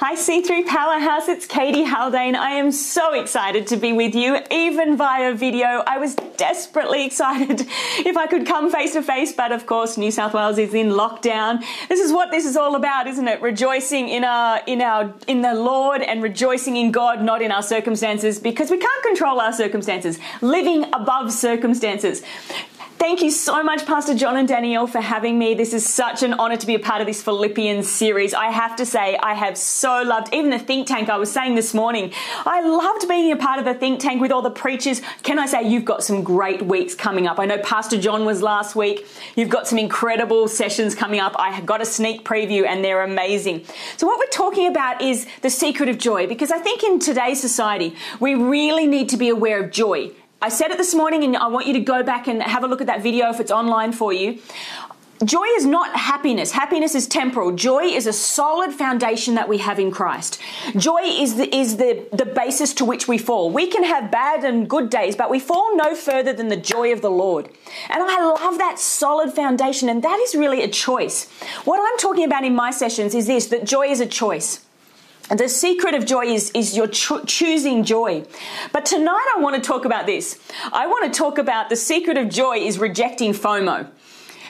Hi, C3 Powerhouse. It's Katie Haldane. I am so excited to be with you, even via video. I was desperately excited if I could come face to face, but of course, New South Wales is in lockdown. This is what this is all about, isn't it? Rejoicing in our, in our, in the Lord and rejoicing in God, not in our circumstances, because we can't control our circumstances. Living above circumstances. Thank you so much, Pastor John and Danielle, for having me. This is such an honor to be a part of this Philippians series. I have to say, I have so loved even the think tank. I was saying this morning, I loved being a part of the think tank with all the preachers. Can I say, you've got some great weeks coming up? I know Pastor John was last week. You've got some incredible sessions coming up. I got a sneak preview and they're amazing. So, what we're talking about is the secret of joy because I think in today's society, we really need to be aware of joy. I said it this morning, and I want you to go back and have a look at that video if it's online for you. Joy is not happiness. Happiness is temporal. Joy is a solid foundation that we have in Christ. Joy is the, is the, the basis to which we fall. We can have bad and good days, but we fall no further than the joy of the Lord. And I love that solid foundation, and that is really a choice. What I'm talking about in my sessions is this that joy is a choice. The secret of joy is, is your cho- choosing joy. But tonight I want to talk about this. I want to talk about the secret of joy is rejecting FOMO.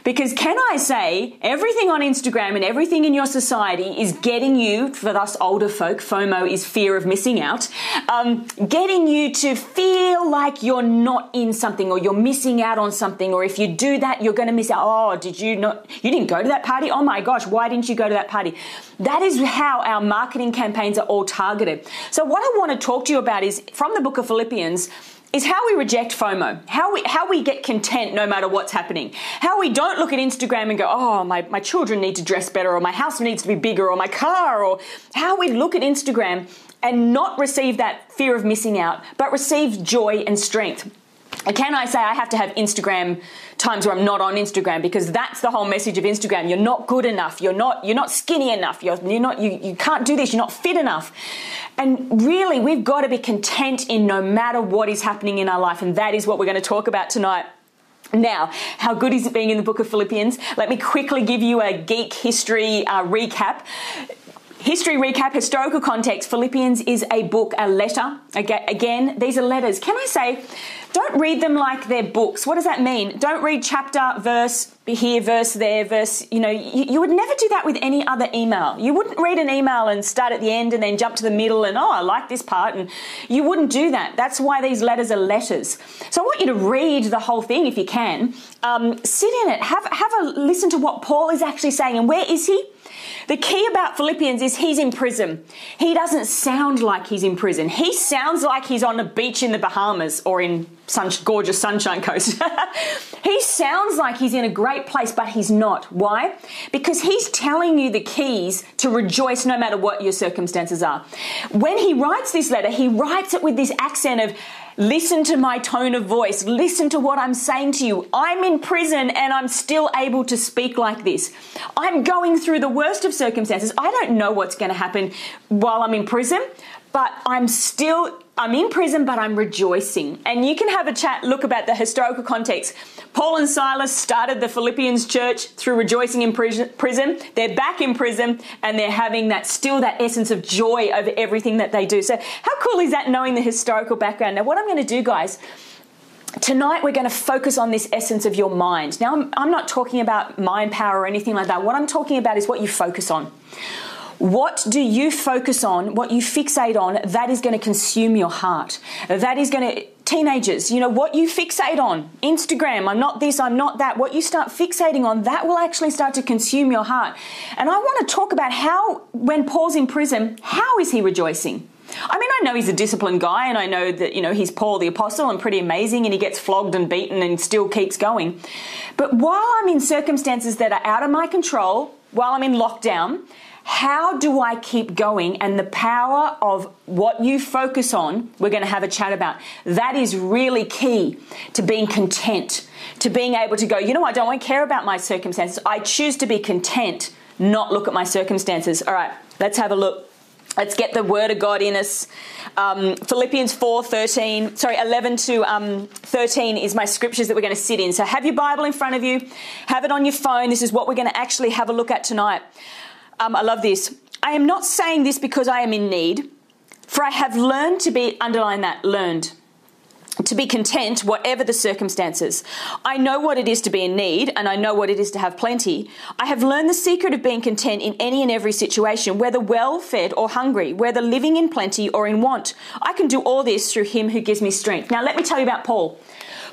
Because can I say, everything on Instagram and everything in your society is getting you, for us older folk, FOMO is fear of missing out, um, getting you to feel like you're not in something or you're missing out on something, or if you do that, you're going to miss out. Oh, did you not, you didn't go to that party? Oh my gosh, why didn't you go to that party? That is how our marketing campaigns are all targeted. So, what I want to talk to you about is from the book of Philippians is how we reject FOMO, how we how we get content no matter what's happening, how we don't look at Instagram and go, oh, my, my children need to dress better, or my house needs to be bigger, or my car, or how we look at Instagram and not receive that fear of missing out, but receive joy and strength. Can I say I have to have Instagram times where I'm not on Instagram because that's the whole message of Instagram. You're not good enough. You're not you're not skinny enough. You're you're not you, you can't do this. You're not fit enough. And really, we've got to be content in no matter what is happening in our life, and that is what we're going to talk about tonight. Now, how good is it being in the book of Philippians? Let me quickly give you a geek history uh, recap. History recap, historical context. Philippians is a book, a letter. Again, these are letters. Can I say, don't read them like they're books. What does that mean? Don't read chapter, verse here, verse there, verse. You know, you, you, would never do that with any other email. You wouldn't read an email and start at the end and then jump to the middle and, oh, I like this part. And you wouldn't do that. That's why these letters are letters. So I want you to read the whole thing if you can. Um, sit in it. Have, have a listen to what Paul is actually saying. And where is he? The key about Philippians is he's in prison. He doesn't sound like he's in prison. He sounds like he's on a beach in the Bahamas or in sun, gorgeous Sunshine Coast. he sounds like he's in a great place, but he's not. Why? Because he's telling you the keys to rejoice no matter what your circumstances are. When he writes this letter, he writes it with this accent of, Listen to my tone of voice. Listen to what I'm saying to you. I'm in prison and I'm still able to speak like this. I'm going through the worst of circumstances. I don't know what's going to happen while I'm in prison, but I'm still I'm in prison, but I'm rejoicing. And you can have a chat, look about the historical context. Paul and Silas started the Philippians church through rejoicing in prison. They're back in prison and they're having that still that essence of joy over everything that they do. So, how cool is that knowing the historical background? Now, what I'm going to do, guys, Tonight, we're going to focus on this essence of your mind. Now, I'm, I'm not talking about mind power or anything like that. What I'm talking about is what you focus on. What do you focus on, what you fixate on, that is going to consume your heart. That is going to, teenagers, you know, what you fixate on, Instagram, I'm not this, I'm not that, what you start fixating on, that will actually start to consume your heart. And I want to talk about how, when Paul's in prison, how is he rejoicing? I mean, I know he's a disciplined guy, and I know that, you know, he's Paul the Apostle and pretty amazing, and he gets flogged and beaten and still keeps going. But while I'm in circumstances that are out of my control, while I'm in lockdown, how do I keep going? And the power of what you focus on, we're going to have a chat about. That is really key to being content, to being able to go, you know, I don't care about my circumstances. I choose to be content, not look at my circumstances. All right, let's have a look. Let's get the word of God in us. Um, Philippians 4 13, sorry, 11 to um, 13 is my scriptures that we're going to sit in. So have your Bible in front of you, have it on your phone. This is what we're going to actually have a look at tonight. Um, I love this. I am not saying this because I am in need, for I have learned to be, underline that, learned to be content, whatever the circumstances. I know what it is to be in need, and I know what it is to have plenty. I have learned the secret of being content in any and every situation, whether well fed or hungry, whether living in plenty or in want. I can do all this through Him who gives me strength. Now, let me tell you about Paul.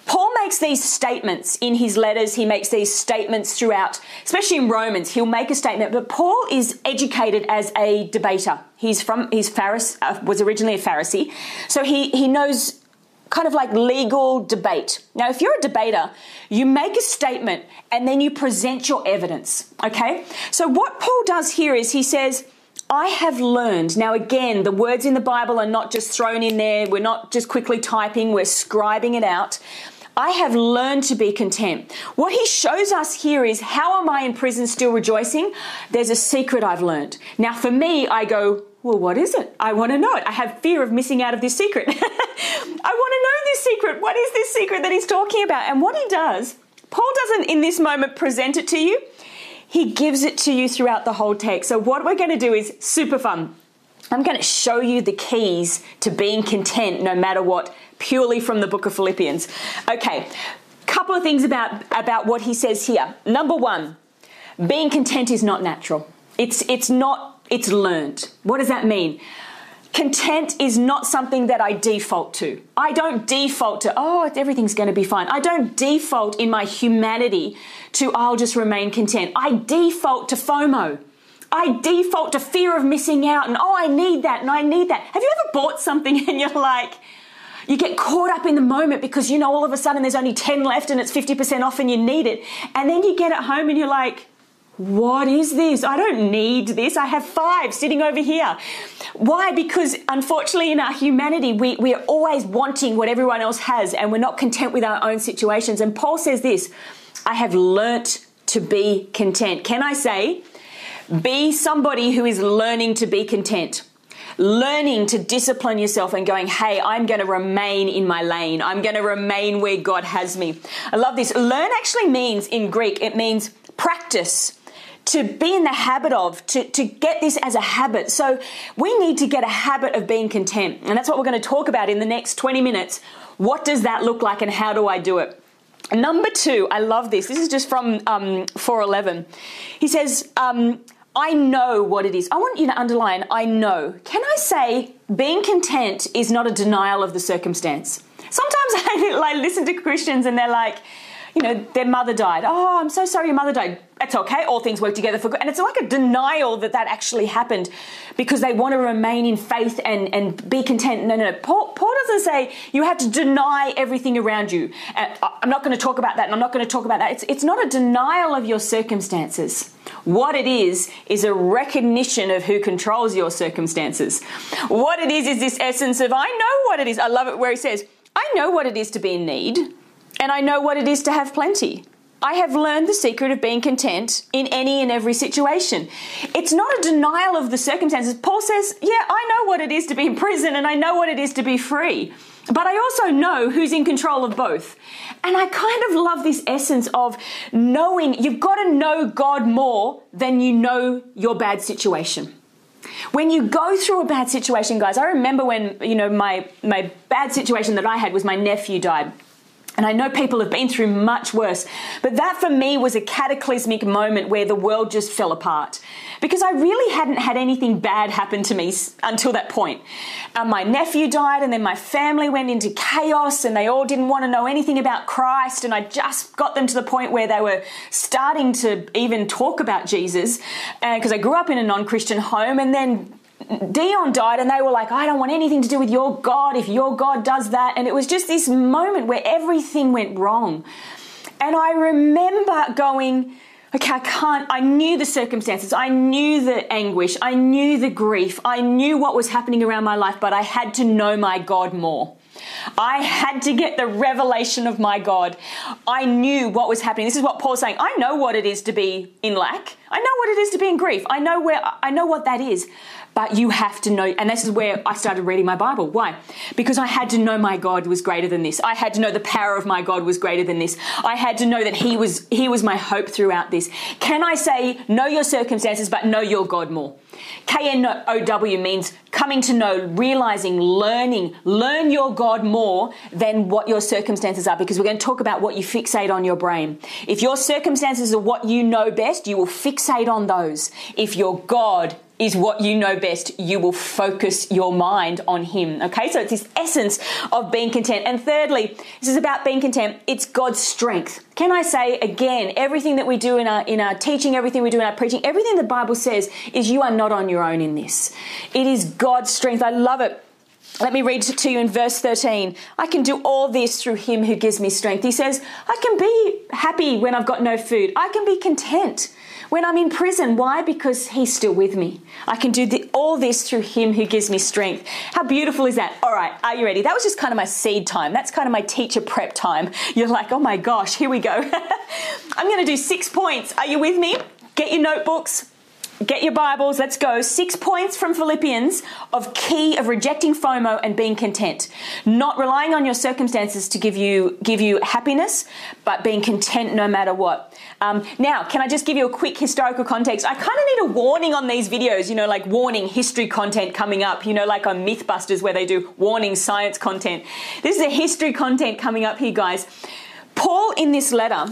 Paul makes these statements in his letters. He makes these statements throughout, especially in Romans. He'll make a statement, but Paul is educated as a debater. He's from, he's Pharisee, uh, was originally a Pharisee. So he, he knows kind of like legal debate. Now, if you're a debater, you make a statement and then you present your evidence, okay? So, what Paul does here is he says, I have learned. Now, again, the words in the Bible are not just thrown in there. We're not just quickly typing, we're scribing it out. I have learned to be content. What he shows us here is how am I in prison still rejoicing? There's a secret I've learned. Now, for me, I go, well, what is it? I want to know it. I have fear of missing out of this secret. I want to know this secret. What is this secret that he's talking about? And what he does, Paul doesn't in this moment present it to you. He gives it to you throughout the whole text. So, what we're going to do is super fun. I'm going to show you the keys to being content no matter what, purely from the book of Philippians. Okay, couple of things about, about what he says here. Number one, being content is not natural. It's, it's not it's learned. What does that mean? Content is not something that I default to. I don't default to, oh, everything's going to be fine. I don't default in my humanity to, oh, I'll just remain content. I default to FOMO. I default to fear of missing out and, oh, I need that and I need that. Have you ever bought something and you're like, you get caught up in the moment because you know all of a sudden there's only 10 left and it's 50% off and you need it. And then you get it home and you're like, what is this? I don't need this. I have five sitting over here. Why? Because unfortunately, in our humanity, we, we are always wanting what everyone else has and we're not content with our own situations. And Paul says this I have learnt to be content. Can I say, be somebody who is learning to be content? learning to discipline yourself and going, hey, I'm going to remain in my lane. I'm going to remain where God has me. I love this. Learn actually means in Greek, it means practice to be in the habit of, to, to get this as a habit. So we need to get a habit of being content. And that's what we're going to talk about in the next 20 minutes. What does that look like and how do I do it? Number two, I love this. This is just from um, 411. He says, um, I know what it is. I want you to underline, I know. Can I say being content is not a denial of the circumstance? Sometimes I like, listen to Christians and they're like, you know, their mother died. Oh, I'm so sorry your mother died. That's okay. All things work together for good. And it's like a denial that that actually happened because they want to remain in faith and, and be content. No, no, no. Paul, Paul doesn't say you have to deny everything around you. Uh, I'm not going to talk about that and I'm not going to talk about that. It's, it's not a denial of your circumstances. What it is, is a recognition of who controls your circumstances. What it is, is this essence of, I know what it is. I love it where he says, I know what it is to be in need and I know what it is to have plenty. I have learned the secret of being content in any and every situation. It's not a denial of the circumstances. Paul says, Yeah, I know what it is to be in prison and I know what it is to be free. But I also know who's in control of both. And I kind of love this essence of knowing you've got to know God more than you know your bad situation. When you go through a bad situation, guys, I remember when, you know, my, my bad situation that I had was my nephew died. And I know people have been through much worse, but that for me was a cataclysmic moment where the world just fell apart because I really hadn't had anything bad happen to me until that point. My nephew died, and then my family went into chaos, and they all didn't want to know anything about Christ. And I just got them to the point where they were starting to even talk about Jesus because uh, I grew up in a non Christian home, and then Dion died, and they were like, I don't want anything to do with your God if your God does that. And it was just this moment where everything went wrong. And I remember going, okay, I can't, I knew the circumstances, I knew the anguish, I knew the grief, I knew what was happening around my life, but I had to know my God more. I had to get the revelation of my God. I knew what was happening. This is what Paul's saying. I know what it is to be in lack. I know what it is to be in grief. I know where I know what that is. But you have to know, and this is where I started reading my Bible. Why? Because I had to know my God was greater than this. I had to know the power of my God was greater than this. I had to know that He was He was my hope throughout this. Can I say, know your circumstances, but know your God more? K-N-O-W means coming to know, realizing, learning. Learn your God more than what your circumstances are because we're going to talk about what you fixate on your brain. If your circumstances are what you know best, you will fixate on those. If your God is what you know best, you will focus your mind on Him. Okay, so it's this essence of being content. And thirdly, this is about being content. It's God's strength. Can I say again, everything that we do in our in our teaching, everything we do in our preaching, everything the Bible says is you are not on your own in this. It is God's strength. I love it. Let me read to you in verse 13. I can do all this through him who gives me strength. He says, I can be happy when I've got no food. I can be content when I'm in prison. Why? Because He's still with me. I can do the, all this through Him who gives me strength. How beautiful is that? All right, are you ready? That was just kind of my seed time. That's kind of my teacher prep time. You're like, oh my gosh, here we go. I'm going to do six points. Are you with me? Get your notebooks, Get your Bibles, let's go. Six points from Philippians of key of rejecting FOMO and being content. Not relying on your circumstances to give you give you happiness, but being content no matter what. Um, now, can I just give you a quick historical context? I kind of need a warning on these videos, you know, like warning history content coming up, you know, like on Mythbusters where they do warning science content. This is a history content coming up here, guys. Paul in this letter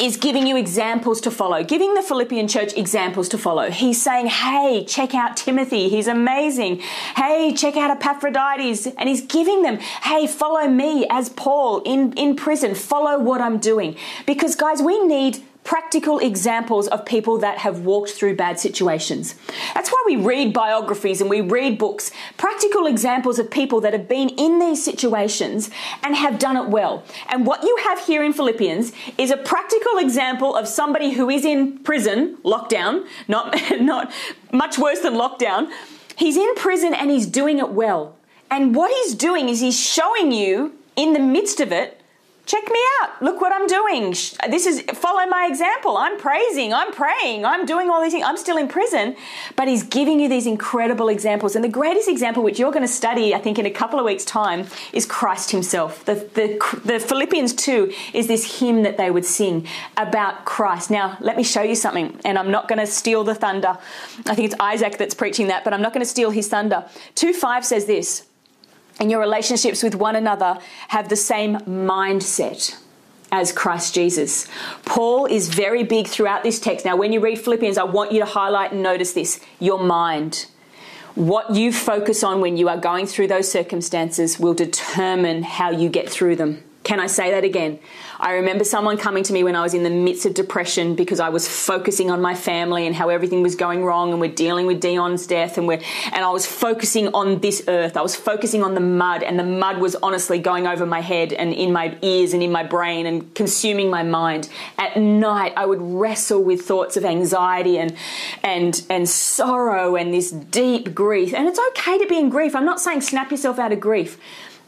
is giving you examples to follow, giving the Philippian church examples to follow. He's saying, hey, check out Timothy. He's amazing. Hey, check out Epaphroditus. And he's giving them, hey, follow me as Paul in, in prison. Follow what I'm doing. Because, guys, we need practical examples of people that have walked through bad situations. That's why we read biographies and we read books, practical examples of people that have been in these situations and have done it well. And what you have here in Philippians is a practical example of somebody who is in prison, lockdown, not, not much worse than lockdown. He's in prison and he's doing it well. And what he's doing is he's showing you in the midst of it check me out. Look what I'm doing. This is follow my example. I'm praising, I'm praying, I'm doing all these things. I'm still in prison, but he's giving you these incredible examples. And the greatest example, which you're going to study, I think, in a couple of weeks' time, is Christ himself. The, the, the Philippians 2 is this hymn that they would sing about Christ. Now, let me show you something, and I'm not going to steal the thunder. I think it's Isaac that's preaching that, but I'm not going to steal his thunder. 2 5 says this and your relationships with one another have the same mindset as Christ Jesus. Paul is very big throughout this text. Now, when you read Philippians, I want you to highlight and notice this your mind. What you focus on when you are going through those circumstances will determine how you get through them. Can I say that again? I remember someone coming to me when I was in the midst of depression because I was focusing on my family and how everything was going wrong and we're dealing with Dion's death and we're and I was focusing on this earth. I was focusing on the mud and the mud was honestly going over my head and in my ears and in my brain and consuming my mind. At night I would wrestle with thoughts of anxiety and and and sorrow and this deep grief. And it's okay to be in grief. I'm not saying snap yourself out of grief.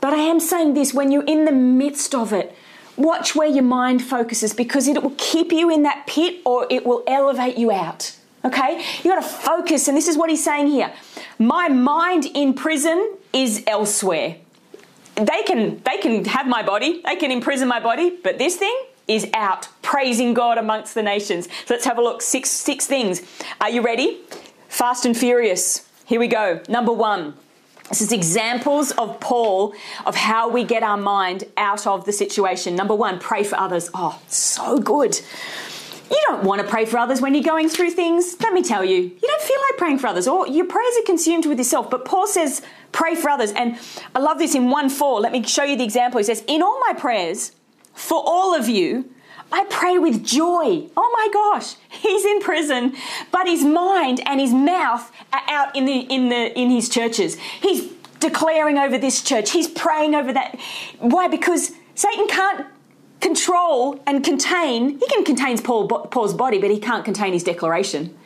But I am saying this when you're in the midst of it, Watch where your mind focuses because it will keep you in that pit or it will elevate you out. Okay? You got to focus, and this is what he's saying here. My mind in prison is elsewhere. They can they can have my body, they can imprison my body, but this thing is out praising God amongst the nations. So let's have a look. Six six things. Are you ready? Fast and furious. Here we go. Number 1. This is examples of Paul of how we get our mind out of the situation. Number one, pray for others. Oh, so good. You don't want to pray for others when you're going through things. Let me tell you, you don't feel like praying for others, or your prayers are consumed with yourself. But Paul says, pray for others. And I love this in 1 4. Let me show you the example. He says, In all my prayers, for all of you, I pray with joy. Oh my gosh, he's in prison, but his mind and his mouth are out in the in the in his churches. He's declaring over this church. He's praying over that. Why? Because Satan can't control and contain. He can contain Paul, Paul's body, but he can't contain his declaration.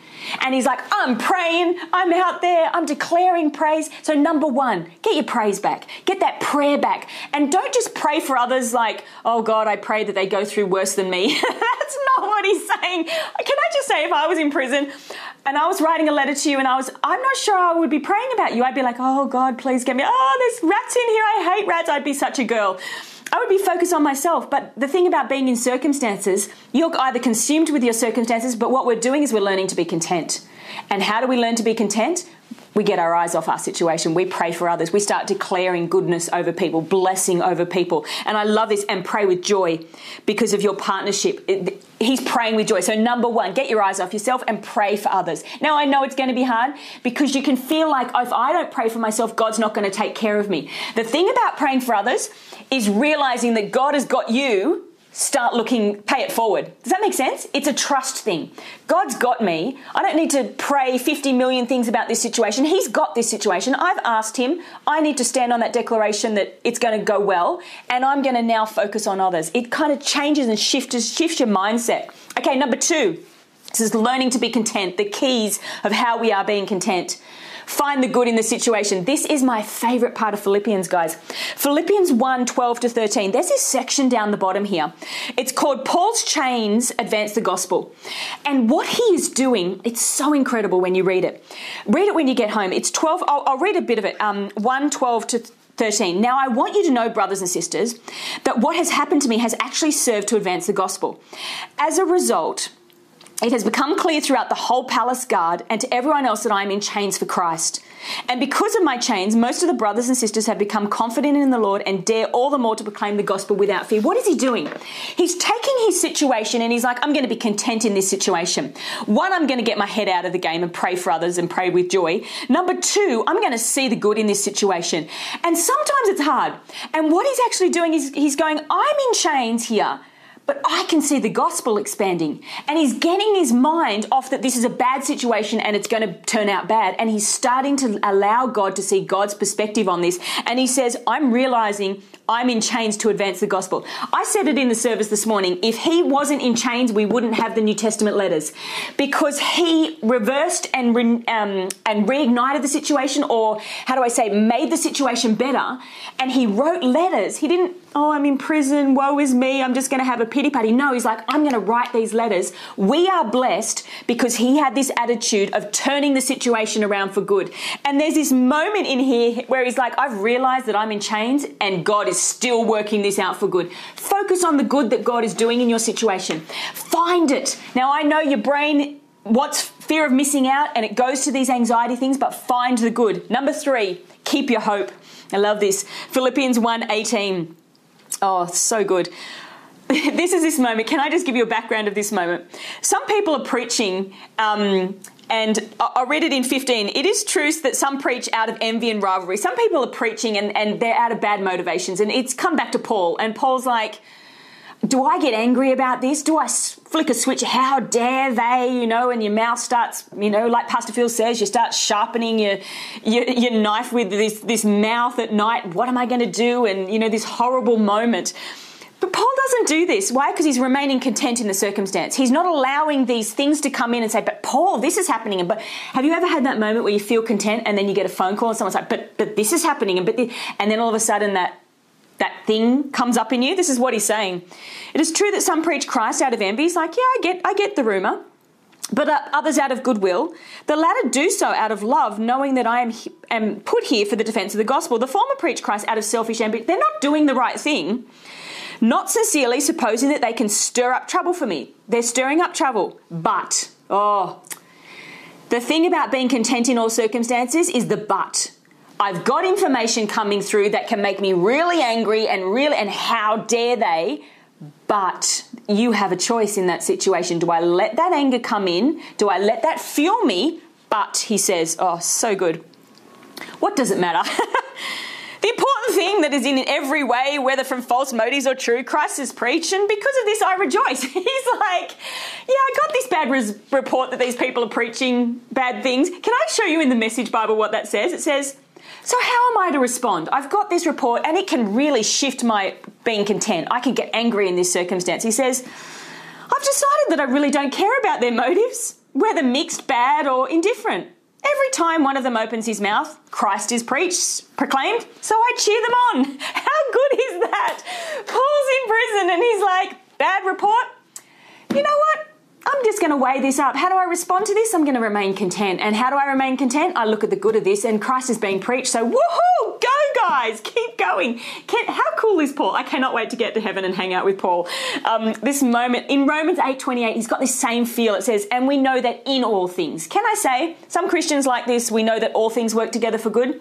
And he's like, I'm praying, I'm out there, I'm declaring praise. So, number one, get your praise back, get that prayer back. And don't just pray for others like, oh God, I pray that they go through worse than me. That's not what he's saying. Can I just say, if I was in prison and I was writing a letter to you and I was, I'm not sure I would be praying about you, I'd be like, oh God, please get me, oh, there's rats in here, I hate rats. I'd be such a girl. I would be focused on myself. But the thing about being in circumstances, you're either consumed with your circumstances, but what we're doing is we're learning to be content. And how do we learn to be content? We get our eyes off our situation. We pray for others. We start declaring goodness over people, blessing over people. And I love this and pray with joy because of your partnership. He's praying with joy. So, number one, get your eyes off yourself and pray for others. Now, I know it's going to be hard because you can feel like if I don't pray for myself, God's not going to take care of me. The thing about praying for others is realizing that God has got you start looking, pay it forward. Does that make sense? It's a trust thing. God's got me. I don't need to pray 50 million things about this situation. He's got this situation. I've asked Him. I need to stand on that declaration that it's going to go well, and I'm going to now focus on others. It kind of changes and shifts, shifts your mindset. Okay, number two. This is learning to be content, the keys of how we are being content. Find the good in the situation. This is my favorite part of Philippians, guys. Philippians 1 12 to 13. There's this section down the bottom here. It's called Paul's Chains Advance the Gospel. And what he is doing, it's so incredible when you read it. Read it when you get home. It's 12, I'll, I'll read a bit of it. Um, 1 12 to 13. Now, I want you to know, brothers and sisters, that what has happened to me has actually served to advance the gospel. As a result, it has become clear throughout the whole palace guard and to everyone else that I am in chains for Christ. And because of my chains, most of the brothers and sisters have become confident in the Lord and dare all the more to proclaim the gospel without fear. What is he doing? He's taking his situation and he's like, I'm going to be content in this situation. One, I'm going to get my head out of the game and pray for others and pray with joy. Number two, I'm going to see the good in this situation. And sometimes it's hard. And what he's actually doing is he's going, I'm in chains here but I can see the gospel expanding. And he's getting his mind off that this is a bad situation and it's going to turn out bad. And he's starting to allow God to see God's perspective on this. And he says, I'm realizing I'm in chains to advance the gospel. I said it in the service this morning. If he wasn't in chains, we wouldn't have the New Testament letters because he reversed and, re, um, and reignited the situation, or how do I say, made the situation better. And he wrote letters. He didn't oh, I'm in prison, woe is me, I'm just going to have a pity party. No, he's like, I'm going to write these letters. We are blessed because he had this attitude of turning the situation around for good. And there's this moment in here where he's like, I've realized that I'm in chains and God is still working this out for good. Focus on the good that God is doing in your situation. Find it. Now, I know your brain wants fear of missing out and it goes to these anxiety things, but find the good. Number three, keep your hope. I love this. Philippians 1 18. Oh, so good. this is this moment. Can I just give you a background of this moment? Some people are preaching, um, and I read it in 15. It is true that some preach out of envy and rivalry. Some people are preaching and, and they're out of bad motivations. And it's come back to Paul, and Paul's like, do I get angry about this? Do I flick a switch? How dare they? You know, and your mouth starts, you know, like Pastor Phil says, you start sharpening your, your, your knife with this, this mouth at night. What am I going to do? And, you know, this horrible moment. But Paul doesn't do this. Why? Because he's remaining content in the circumstance. He's not allowing these things to come in and say, but Paul, this is happening. And But have you ever had that moment where you feel content and then you get a phone call and someone's like, but, but this is happening. And, but and then all of a sudden that that thing comes up in you. This is what he's saying. It is true that some preach Christ out of envy. He's like, yeah, I get, I get the rumor. But uh, others out of goodwill. The latter do so out of love, knowing that I am, am put here for the defense of the gospel. The former preach Christ out of selfish ambition. They're not doing the right thing. Not sincerely, supposing that they can stir up trouble for me. They're stirring up trouble. But, oh, the thing about being content in all circumstances is the but. I've got information coming through that can make me really angry and really, and how dare they? But you have a choice in that situation. Do I let that anger come in? Do I let that fuel me? But he says, oh, so good. What does it matter? the important thing that is in every way, whether from false motives or true, Christ is preached, and because of this I rejoice. He's like, yeah, I got this bad res- report that these people are preaching bad things. Can I show you in the Message Bible what that says? It says, so, how am I to respond? I've got this report and it can really shift my being content. I can get angry in this circumstance. He says, I've decided that I really don't care about their motives, whether mixed, bad, or indifferent. Every time one of them opens his mouth, Christ is preached, proclaimed, so I cheer them on. How good is that? Paul's in prison and he's like, bad report. You know what? I'm just going to weigh this up. How do I respond to this? I'm going to remain content. And how do I remain content? I look at the good of this, and Christ is being preached. So, woohoo! Guys. Keep going. Can, how cool is Paul? I cannot wait to get to heaven and hang out with Paul. Um, this moment in Romans 8:28, he's got this same feel. It says, "And we know that in all things." Can I say some Christians like this? We know that all things work together for good.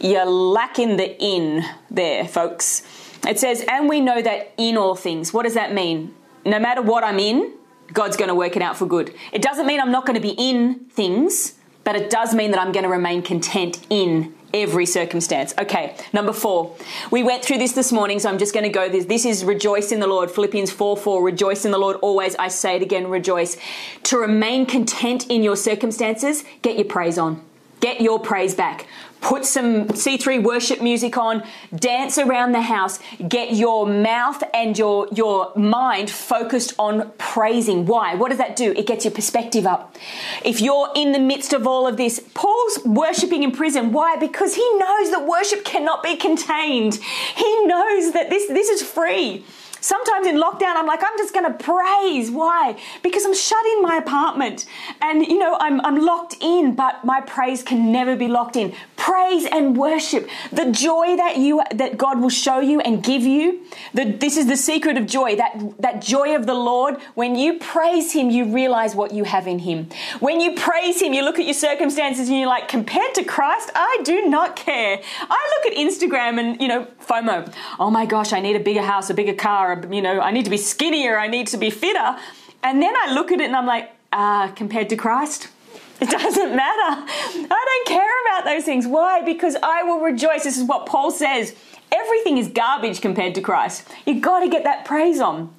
You're lacking the in there, folks. It says, "And we know that in all things." What does that mean? No matter what I'm in, God's going to work it out for good. It doesn't mean I'm not going to be in things, but it does mean that I'm going to remain content in every circumstance. Okay, number four. We went through this this morning, so I'm just going to go this. This is rejoice in the Lord. Philippians 4 4. Rejoice in the Lord always. I say it again, rejoice. To remain content in your circumstances, get your praise on. Get your praise back put some C3 worship music on, dance around the house, get your mouth and your, your mind focused on praising. Why? What does that do? It gets your perspective up. If you're in the midst of all of this, Paul's worshiping in prison. Why? Because he knows that worship cannot be contained. He knows that this, this is free. Sometimes in lockdown, I'm like, I'm just going to praise. Why? Because I'm shut in my apartment and, you know, I'm, I'm locked in, but my praise can never be locked in. Praise and worship. The joy that you, that God will show you and give you. The, this is the secret of joy, that, that joy of the Lord. When you praise Him, you realize what you have in Him. When you praise Him, you look at your circumstances and you're like, compared to Christ, I do not care. I look at Instagram and, you know, FOMO. Oh my gosh, I need a bigger house, a bigger car or, you know, I need to be skinnier, I need to be fitter. And then I look at it and I'm like, ah, uh, compared to Christ, it doesn't matter. I don't care about those things. Why? Because I will rejoice. This is what Paul says. Everything is garbage compared to Christ. You've got to get that praise on.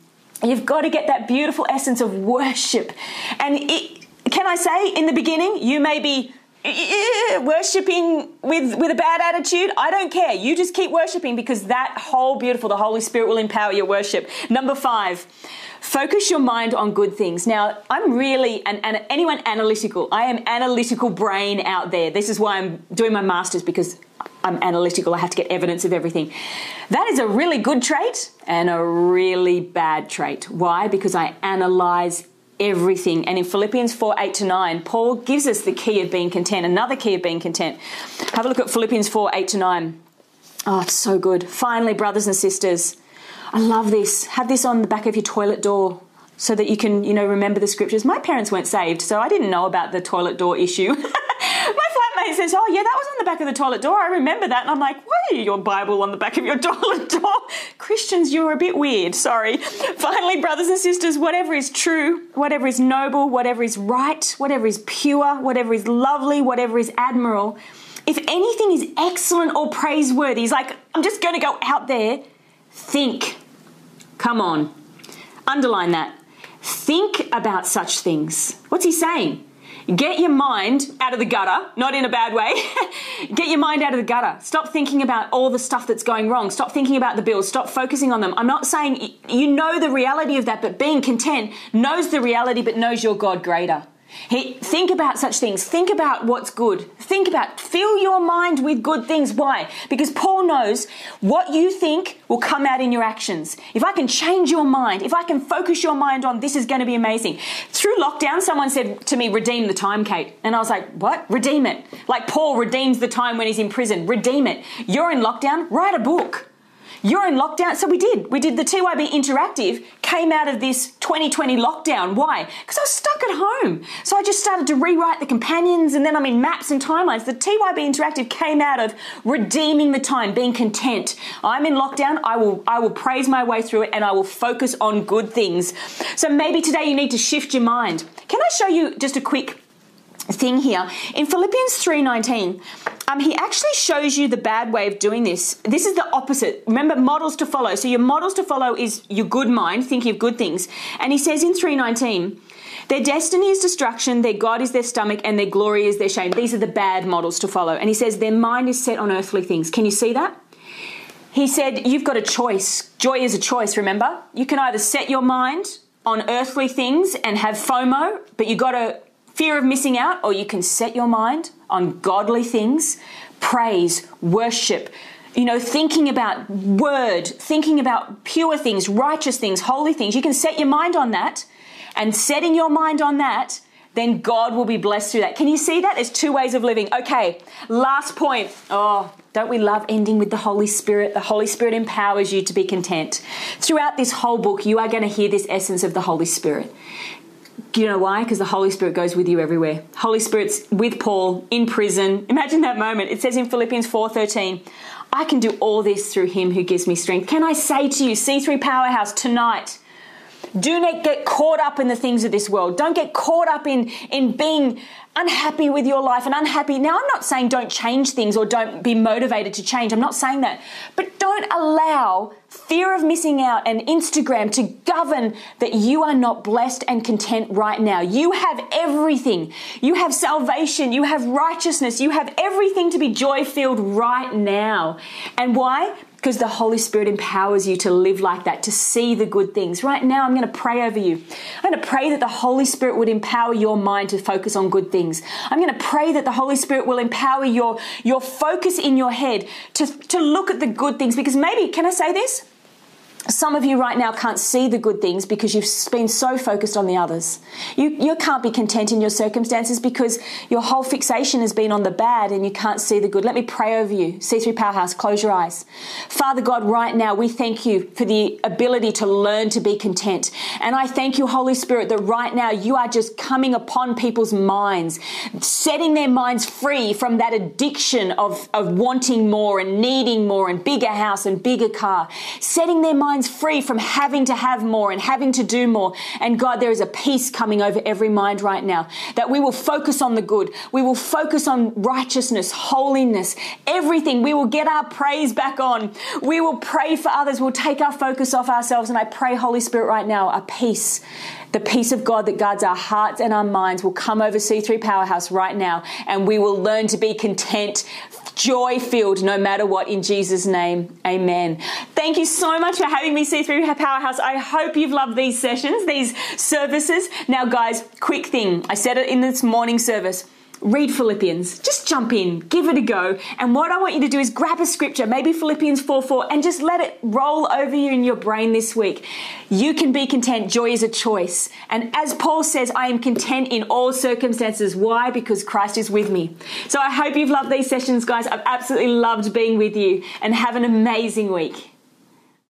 You've got to get that beautiful essence of worship. And it, can I say, in the beginning, you may be worshipping with with a bad attitude? I don't care. You just keep worshiping because that whole beautiful the holy spirit will empower your worship. Number five focus your mind on good things. Now i'm really and an, anyone analytical i am analytical brain out there. This is why i'm doing my masters because i'm analytical. I have to get evidence of everything. That is a really good trait and a really bad trait. Why? Because i analyze everything. And in Philippians 4 8 to 9, Paul gives us the key of being content, another key of being content. Have a look at Philippians 4 8 to 9. Oh, it's so good. Finally, brothers and sisters, I love this. Have this on the back of your toilet door so that you can, you know, remember the scriptures. My parents weren't saved, so I didn't know about the toilet door issue. flatmate says, Oh, yeah, that was on the back of the toilet door. I remember that. And I'm like, Why are your Bible on the back of your toilet door? Christians, you're a bit weird. Sorry. Finally, brothers and sisters, whatever is true, whatever is noble, whatever is right, whatever is pure, whatever is lovely, whatever is admirable, if anything is excellent or praiseworthy, he's like, I'm just going to go out there, think. Come on. Underline that. Think about such things. What's he saying? Get your mind out of the gutter, not in a bad way. Get your mind out of the gutter. Stop thinking about all the stuff that's going wrong. Stop thinking about the bills. Stop focusing on them. I'm not saying you know the reality of that, but being content knows the reality but knows your God greater. Think about such things. Think about what's good. Think about, fill your mind with good things. Why? Because Paul knows what you think will come out in your actions. If I can change your mind, if I can focus your mind on this is going to be amazing. Through lockdown, someone said to me, redeem the time, Kate. And I was like, what? Redeem it. Like Paul redeems the time when he's in prison. Redeem it. You're in lockdown, write a book. You're in lockdown. So we did. We did the TYB Interactive, came out of this 2020 lockdown. Why? Because I was stuck at home. So I just started to rewrite the companions and then I'm in maps and timelines. The TYB Interactive came out of redeeming the time, being content. I'm in lockdown. I will, I will praise my way through it and I will focus on good things. So maybe today you need to shift your mind. Can I show you just a quick thing here? In Philippians 3:19, um, he actually shows you the bad way of doing this. This is the opposite. Remember, models to follow. So your models to follow is your good mind, thinking of good things. And he says in 319, their destiny is destruction, their God is their stomach, and their glory is their shame. These are the bad models to follow. And he says their mind is set on earthly things. Can you see that? He said, You've got a choice. Joy is a choice, remember? You can either set your mind on earthly things and have FOMO, but you've got to fear of missing out, or you can set your mind on godly things, praise, worship, you know, thinking about word, thinking about pure things, righteous things, holy things. You can set your mind on that, and setting your mind on that then God will be blessed through that. Can you see that? There's two ways of living. Okay, last point. Oh, don't we love ending with the Holy Spirit? The Holy Spirit empowers you to be content. Throughout this whole book, you are going to hear this essence of the Holy Spirit. Do you know why? Because the Holy Spirit goes with you everywhere. Holy Spirit's with Paul in prison. Imagine that moment. It says in Philippians 4:13, I can do all this through him who gives me strength. Can I say to you, C3 Powerhouse tonight, do not get caught up in the things of this world. Don't get caught up in, in being unhappy with your life and unhappy. Now, I'm not saying don't change things or don't be motivated to change. I'm not saying that. But don't allow fear of missing out and Instagram to govern that you are not blessed and content right now. You have everything. You have salvation. You have righteousness. You have everything to be joy filled right now. And why? Because the Holy Spirit empowers you to live like that, to see the good things. Right now, I'm going to pray over you. I'm going to pray that the Holy Spirit would empower your mind to focus on good things. I'm going to pray that the Holy Spirit will empower your, your focus in your head to, to look at the good things. Because maybe, can I say this? Some of you right now can't see the good things because you've been so focused on the others. You, you can't be content in your circumstances because your whole fixation has been on the bad and you can't see the good. Let me pray over you. C3 Powerhouse, close your eyes. Father God, right now we thank you for the ability to learn to be content. And I thank you, Holy Spirit, that right now you are just coming upon people's minds, setting their minds free from that addiction of, of wanting more and needing more and bigger house and bigger car, setting their minds minds free from having to have more and having to do more. And God, there is a peace coming over every mind right now that we will focus on the good. We will focus on righteousness, holiness, everything. We will get our praise back on. We will pray for others. We'll take our focus off ourselves. And I pray, Holy Spirit, right now, a peace the peace of God that guards our hearts and our minds will come over C3 Powerhouse right now, and we will learn to be content, joy filled no matter what in Jesus' name. Amen. Thank you so much for having me, C3 Powerhouse. I hope you've loved these sessions, these services. Now, guys, quick thing I said it in this morning service read Philippians. Just jump in, give it a go. And what I want you to do is grab a scripture, maybe Philippians 4 4, and just let it roll over you in your brain this week. You can be content. Joy is a choice. And as Paul says, I am content in all circumstances. Why? Because Christ is with me. So I hope you've loved these sessions, guys. I've absolutely loved being with you and have an amazing week.